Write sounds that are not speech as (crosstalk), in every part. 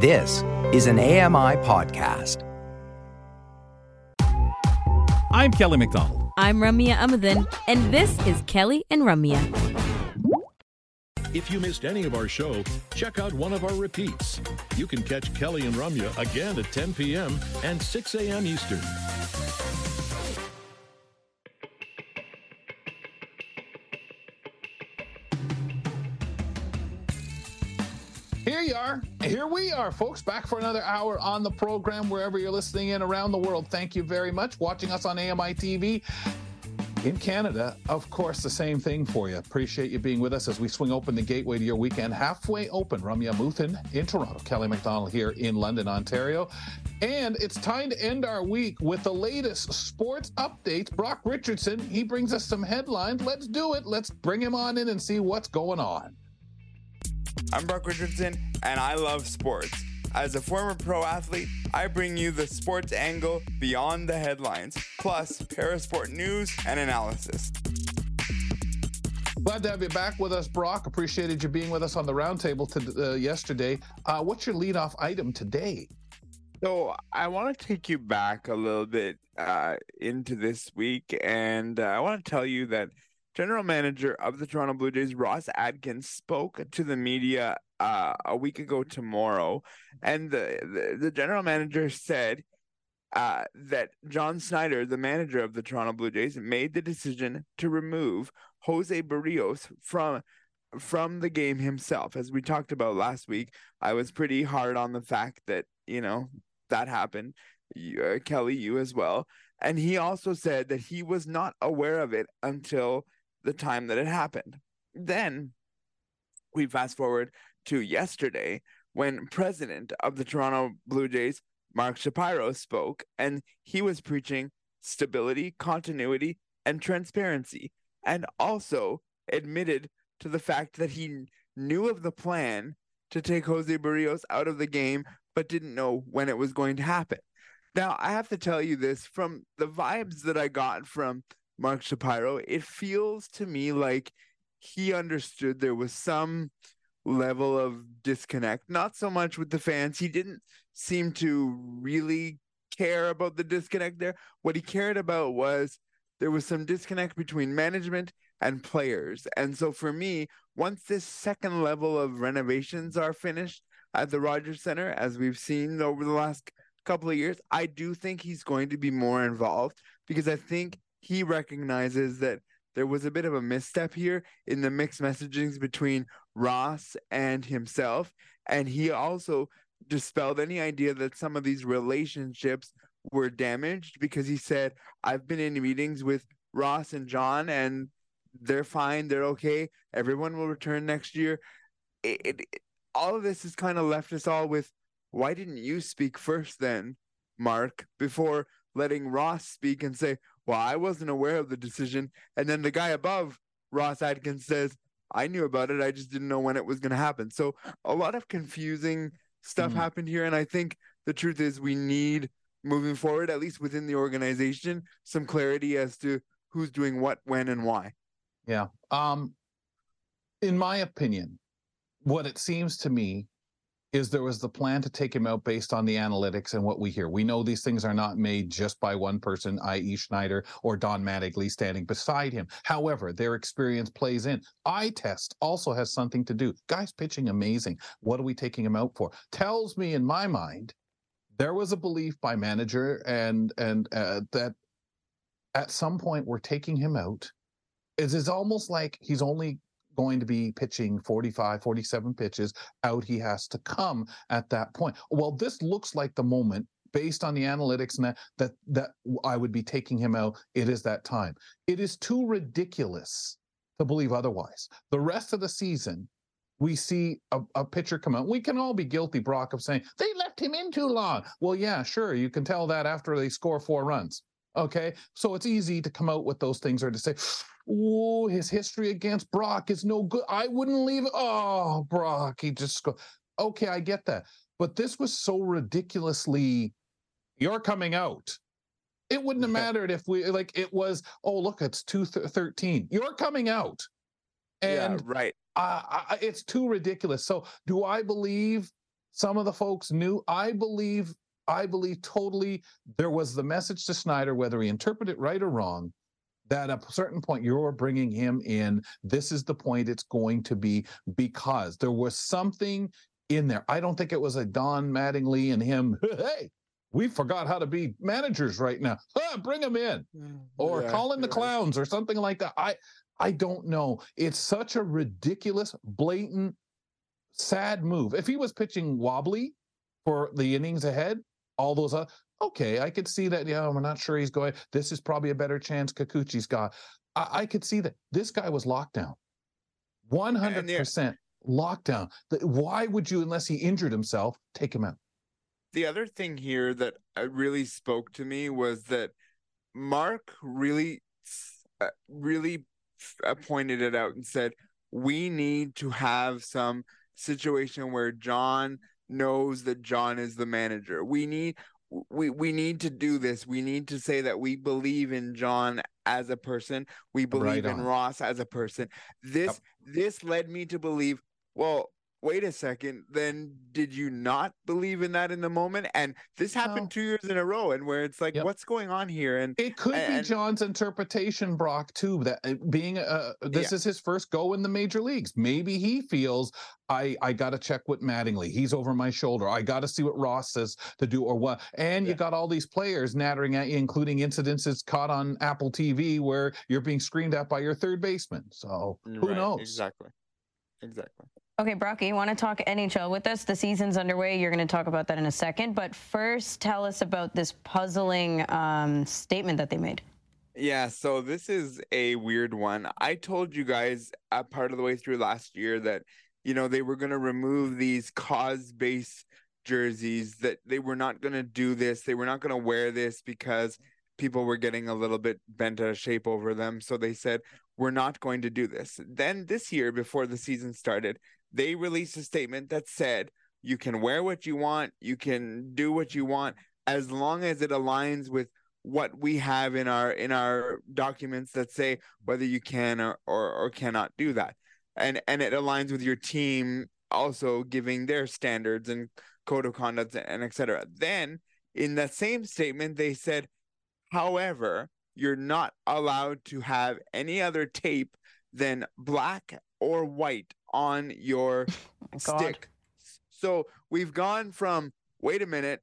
This is an AMI podcast. I'm Kelly McDonald. I'm Ramya Amuthan, and this is Kelly and Ramya. If you missed any of our show, check out one of our repeats. You can catch Kelly and Ramya again at 10 p.m. and 6 a.m. Eastern. Here you are. Here we are, folks, back for another hour on the program, wherever you're listening in around the world. Thank you very much. Watching us on AMI TV. In Canada, of course, the same thing for you. Appreciate you being with us as we swing open the gateway to your weekend. Halfway open, Ramya Muthan in Toronto, Kelly McDonald here in London, Ontario. And it's time to end our week with the latest sports updates. Brock Richardson, he brings us some headlines. Let's do it. Let's bring him on in and see what's going on. I'm Brock Richardson, and I love sports. As a former pro athlete, I bring you the sports angle beyond the headlines, plus parasport news and analysis. Glad to have you back with us, Brock. Appreciated you being with us on the roundtable to, uh, yesterday. Uh, what's your leadoff item today? So I want to take you back a little bit uh, into this week, and uh, I want to tell you that General Manager of the Toronto Blue Jays, Ross Atkins, spoke to the media uh, a week ago tomorrow, and the, the, the general manager said uh, that John Schneider, the manager of the Toronto Blue Jays, made the decision to remove Jose Berrios from from the game himself. As we talked about last week, I was pretty hard on the fact that you know that happened. You, uh, Kelly, you as well. And he also said that he was not aware of it until the time that it happened. Then we fast forward to yesterday when president of the Toronto Blue Jays, Mark Shapiro, spoke and he was preaching stability, continuity, and transparency, and also admitted to the fact that he knew of the plan to take Jose Berrios out of the game, but didn't know when it was going to happen. Now, I have to tell you this from the vibes that I got from Mark Shapiro, it feels to me like he understood there was some level of disconnect. Not so much with the fans. He didn't seem to really care about the disconnect there. What he cared about was there was some disconnect between management and players. And so for me, once this second level of renovations are finished at the Rogers Center, as we've seen over the last couple of years, I do think he's going to be more involved because I think he recognizes that there was a bit of a misstep here in the mixed messagings between Ross and himself. And he also dispelled any idea that some of these relationships were damaged because he said, I've been in meetings with Ross and John and they're fine, they're okay. Everyone will return next year. It, it, all of this has kind of left us all with why didn't you speak first then, Mark, before letting Ross speak and say, well, I wasn't aware of the decision. And then the guy above Ross Atkins says, I knew about it. I just didn't know when it was going to happen. So a lot of confusing stuff mm. happened here. And I think the truth is we need moving forward, at least within the organization, some clarity as to who's doing what, when, and why. Yeah. Um, in my opinion, what it seems to me is there was the plan to take him out based on the analytics and what we hear. We know these things are not made just by one person, i.e., Schneider or Don Mattingly standing beside him. However, their experience plays in. Eye test also has something to do. Guy's pitching amazing. What are we taking him out for? Tells me in my mind there was a belief by manager and and uh, that at some point we're taking him out. It is almost like he's only going to be pitching 45, 47 pitches out. He has to come at that point. Well, this looks like the moment based on the analytics and that, that that I would be taking him out. It is that time. It is too ridiculous to believe otherwise. The rest of the season, we see a, a, pitcher come out. We can all be guilty, Brock, of saying they left him in too long. Well, yeah, sure. You can tell that after they score four runs. Okay. So it's easy to come out with those things or to say, oh, his history against Brock is no good. I wouldn't leave. Oh, Brock, he just go. Okay, I get that. But this was so ridiculously, you're coming out. It wouldn't have (laughs) mattered if we like it was, oh, look, it's 213. You're coming out. And yeah, right. Uh, I, it's too ridiculous. So do I believe some of the folks knew. I believe, I believe totally there was the message to Schneider, whether he interpreted it right or wrong, that at a certain point you're bringing him in. This is the point it's going to be because there was something in there. I don't think it was a Don Mattingly and him. (laughs) Hey, we forgot how to be managers right now. (laughs) Ah, bring them in, or Yeah, call in the you're right. clowns, or something like that. I, I don't know. It's such a ridiculous, blatant, sad move. If he was pitching wobbly for the innings ahead, all those. Uh, okay, I could see that. Yeah, we're not sure he's going. This is probably a better chance Kikuchi's got. I, I could see that this guy was locked down, one hundred percent lockdown. The- Why would you, unless he injured himself, take him out? the other thing here that uh, really spoke to me was that Mark really, uh, really uh, pointed it out and said, we need to have some situation where John knows that John is the manager. We need, we, we need to do this. We need to say that we believe in John as a person. We believe in. Ross as a person. This, this led me to believe, well, wait a second, then did you not believe in that in the moment? And this happened No. two years in a row, and where it's like, Yep. what's going on here? And It could be John's interpretation, Brock, too. That uh, being uh, this Yeah. is his first go in the major leagues. Maybe he feels I I got to check with Mattingly. He's over my shoulder. I got to see what Ross says to do or what. And you got all these players nattering at you, including incidences caught on Apple TV where you're being screamed at by your third baseman. So who Right, knows? Exactly. Exactly. Okay, Brocky, you want to talk NHL with us? The season's underway. You're going to talk about that in a second. But first, tell us about this puzzling um, statement that they made. Yeah, so this is a weird one. I told you guys a part of the way through last year that, you know, they were going to remove these cause based jerseys, that they were not going to do this. They were not going to wear this because people were getting a little bit bent out of shape over them. So they said, we're not going to do this. Then this year, before the season started, they released a statement that said, you can wear what you want, you can do what you want, as long as it aligns with what we have in our in our documents that say whether you can or, or, or cannot do that. And and it aligns with your team also giving their standards and code of conduct and etc then in that same statement they said however you're not allowed to have any other tape than black or white on your (laughs) oh My stick so we've gone from wait a minute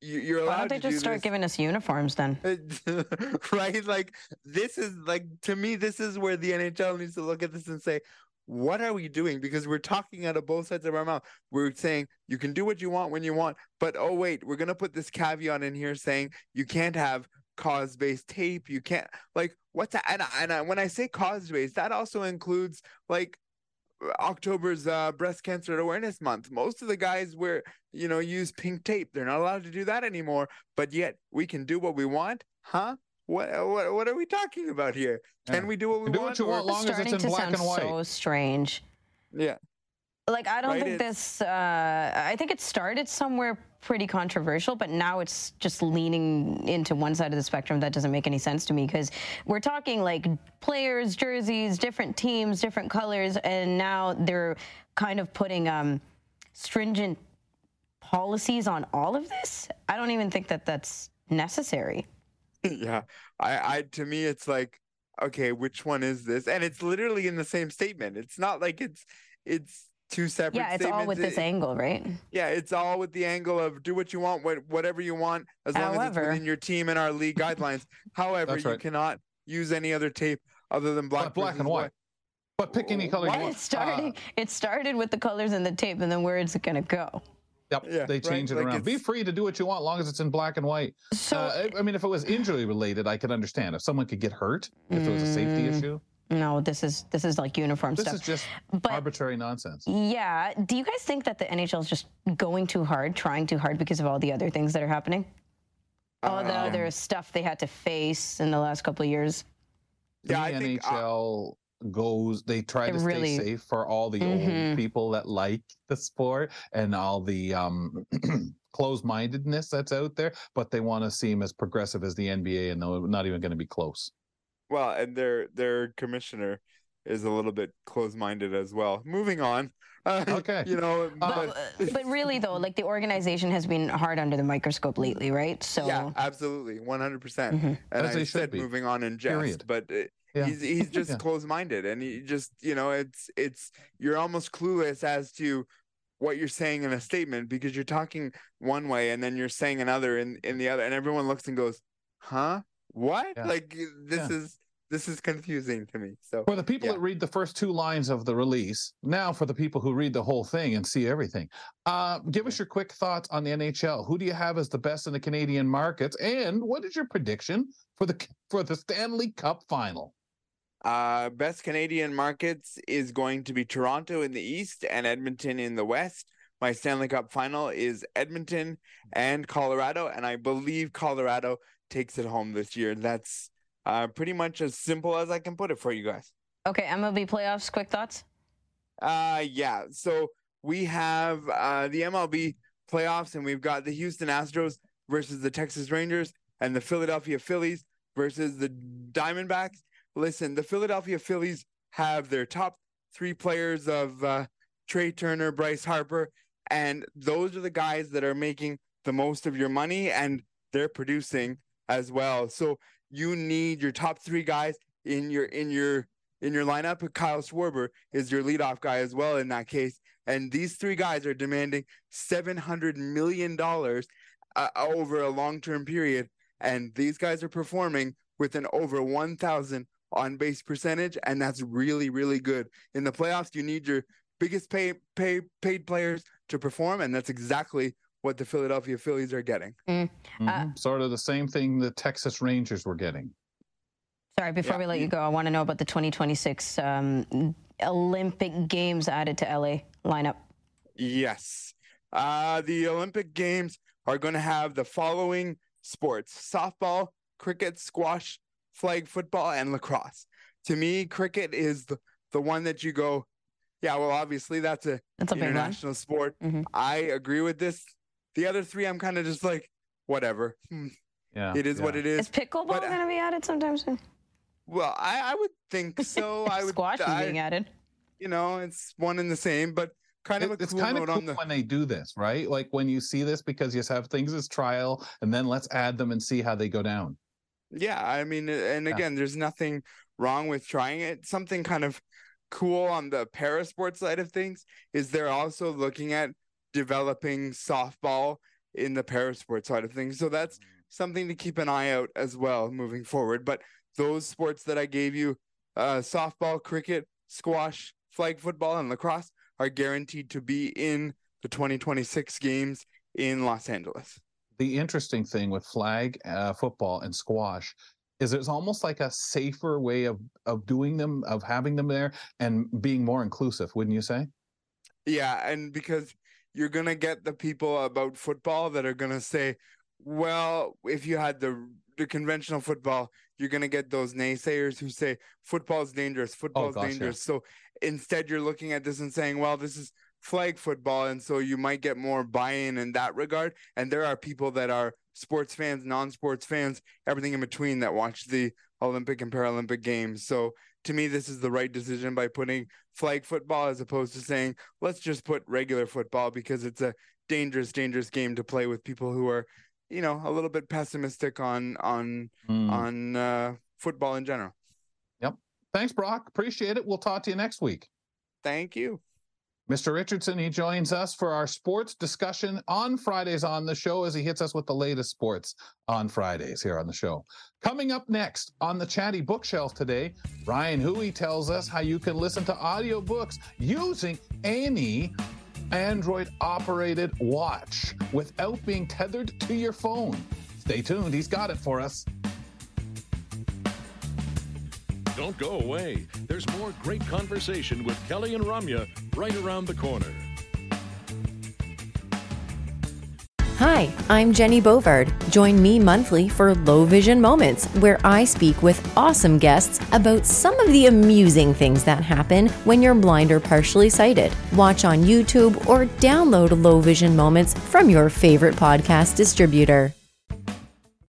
you- you're allowed Why don't they to do just start this giving us uniforms then? (laughs) right? Like this is like to me, this is where the NHL needs to look at this and say, what are we doing? Because we're talking out of both sides of our mouth. We're saying you can do what you want when you want, but oh wait, we're gonna put this caveat in here saying you can't have cause-based tape. You can't like what's that? And, and I, when I say cause-based, that also includes like October's uh, breast cancer awareness month. Most of the guys wear, you know, use pink tape. They're not allowed to do that anymore. But yet we can do what we want, huh? What what what are we talking about here? Can Yeah. we do what we Do want? what you want, long as it's starting in to black sound and white. so strange. Yeah. Like I don't Right, think this. Uh, I think it started somewhere pretty controversial, but now it's just leaning into one side of the spectrum that doesn't make any sense to me because we're talking like players, jerseys, different teams, different colors, and now they're kind of putting um, stringent policies on all of this. I don't even think that that's necessary. (laughs) yeah. I I to me it's like okay, which one is this? And it's literally in the same statement. It's not like it's it's two separate yeah, it's all statements. with this angle, right? Yeah, it's all with the angle of do what you want, what, whatever you want, as long as it's within your team and our league guidelines. (laughs) However, That's you cannot use any other tape other than black, But black and white. But pick any color What? you want. It started. Uh, it started with the colors and the tape, and then where is it going to go? Yep, Yeah, they right, change it like around. Be free to do what you want, long as it's in black and white. So Uh, I I mean, if it was injury related, I could understand. If someone could get hurt, if it was a safety Mm. issue, no, this is this is like uniform this stuff. is just But- arbitrary nonsense. yeah, do you guys think that the NHL is just going too hard, trying too hard because of all the other things that are happening? All the Um, other stuff they had to face in the last couple of years. To Yeah, me, I think, uh, NHL goes. They try to really- stay safe for all the Mhm. old people that like the sport and all the um, (clears throat) closed-mindedness that's out there, but they want to seem as progressive as the NBA, and they're not even going to be close. Well, and their their commissioner is a little bit close-minded as well. Moving on. Uh, (laughs) Okay. You know, Uh, but, but really though, like the organization has been hard under the microscope lately, right? So yeah, absolutely, one hundred percent. Mhm. And As I said be. moving on in jest, Period. but uh, Yeah. he's he's (laughs) just Yeah. close-minded, and he just you know it's it's you're almost clueless as to what you're saying in a statement because you're talking one way and then you're saying another in in the other, and everyone looks and goes, "Huh? What? Yeah. Like this Yeah. is this is confusing to me." So For the people Yeah. that read the first two lines of the release, now for the people who read the whole thing and see everything, uh, give us your quick thoughts on the NHL. Who do you have as the best in the Canadian markets, and what is your prediction for the for the Stanley Cup final? Uh, best Canadian markets is going to be Toronto in the East and Edmonton in the West. My Stanley Cup final is Edmonton and Colorado, and I believe Colorado takes it home this year. That's uh, pretty much as simple as I can put it for you guys. okay, MLB playoffs. Quick thoughts. Uh, yeah. So we have uh, the MLB playoffs, and we've got the Houston Astros versus the Texas Rangers, and the Philadelphia Phillies versus the Diamondbacks. Listen, the Philadelphia Phillies have their top three players of uh, Trea Turner, Bryce Harper, and those are the guys that are making the most of your money, and they're producing as well. So you need your top three guys in your in your in your lineup. Kyle Schwarber is your leadoff guy as well in that case. And these three guys are demanding seven hundred million dollars uh, over a long term period, and these guys are performing with an over one thousand on base percentage, and that's really really good. In the playoffs, you need your biggest pay pay paid players to perform, and that's exactly what the Philadelphia Phillies are getting. Mhm. Uh, sort of the same thing the Texas Rangers were getting. Sorry, before Yeah, we let you- you go, I want to know about the 2026 um, Olympic Games added to LA lineup. Yes. Uh, the Olympic Games are going to have the following sports softball, cricket, squash, flag football, and lacrosse. To me, cricket is the, the one that you go, yeah, well, obviously that's a That's a international sport. Mhm. I agree with this. The other three, I'm kind of just like, whatever. Hmm, Yeah, It is what it is. Is pickleball but, uh, going to be added sometime soon? (laughs) Well, I, I would think so. (laughs) I would, Squash is being added. you know, it's one and the same, but kind of It- a it's cool kind of cool on the. when they do this, right? Like when you see this because you have things as trial, and then let's add them and see how they go down. Yeah, I mean, and Yeah. again, there's nothing wrong with trying it. Something kind of cool on the para sport side of things is they're also looking at developing softball in the para sport side of things. So that's something to keep an eye out as well moving forward. But those sports that I gave you, uh, softball, cricket, squash, flag football, and lacrosse are guaranteed to be in the 2026 games in Los Angeles. the interesting thing with flag uh, football and squash is it's almost like a safer way of of doing them of having them there and being more inclusive wouldn't you say Yeah, and because you're gonna get the people about football that are gonna say, "Well, if you had the the conventional football, you're gonna get those naysayers who say football's dangerous, oh, football's gosh, yeah. dangerous." So instead, you're looking at this and saying, "Well, this is flag football," and so you might get more buy-in in that regard. And there are people that are sports fans, non-sports fans, everything in between that watch the Olympic and Paralympic games. So to me, this is the right decision by putting flag football as opposed to saying let's just put regular football because it's a dangerous, dangerous game to play with people who are, you know, a little bit pessimistic on on Mm. on uh, football in general. Yep. Thanks brock appreciate it we'll talk to you next week Thank you. Mr. Richardson, he joins us for our sports discussion on Fridays on the show as he hits us with the latest sports on Fridays here on the show. Coming up next on the Chatty Bookshelf today, Ryan Huey tells us how you can listen to audiobooks using any Android operated watch without being tethered to your phone. Stay tuned, he's got it for us. Don't go away. There's more great conversation with Kelly and Ramya right around the corner. Hi, I'm Jenny Bovard. Join me monthly for Low Vision Moments, where I speak with awesome guests about some of the amusing things that happen when you're blind or partially sighted. Watch on YouTube or download Low Vision Moments from your favorite podcast distributor.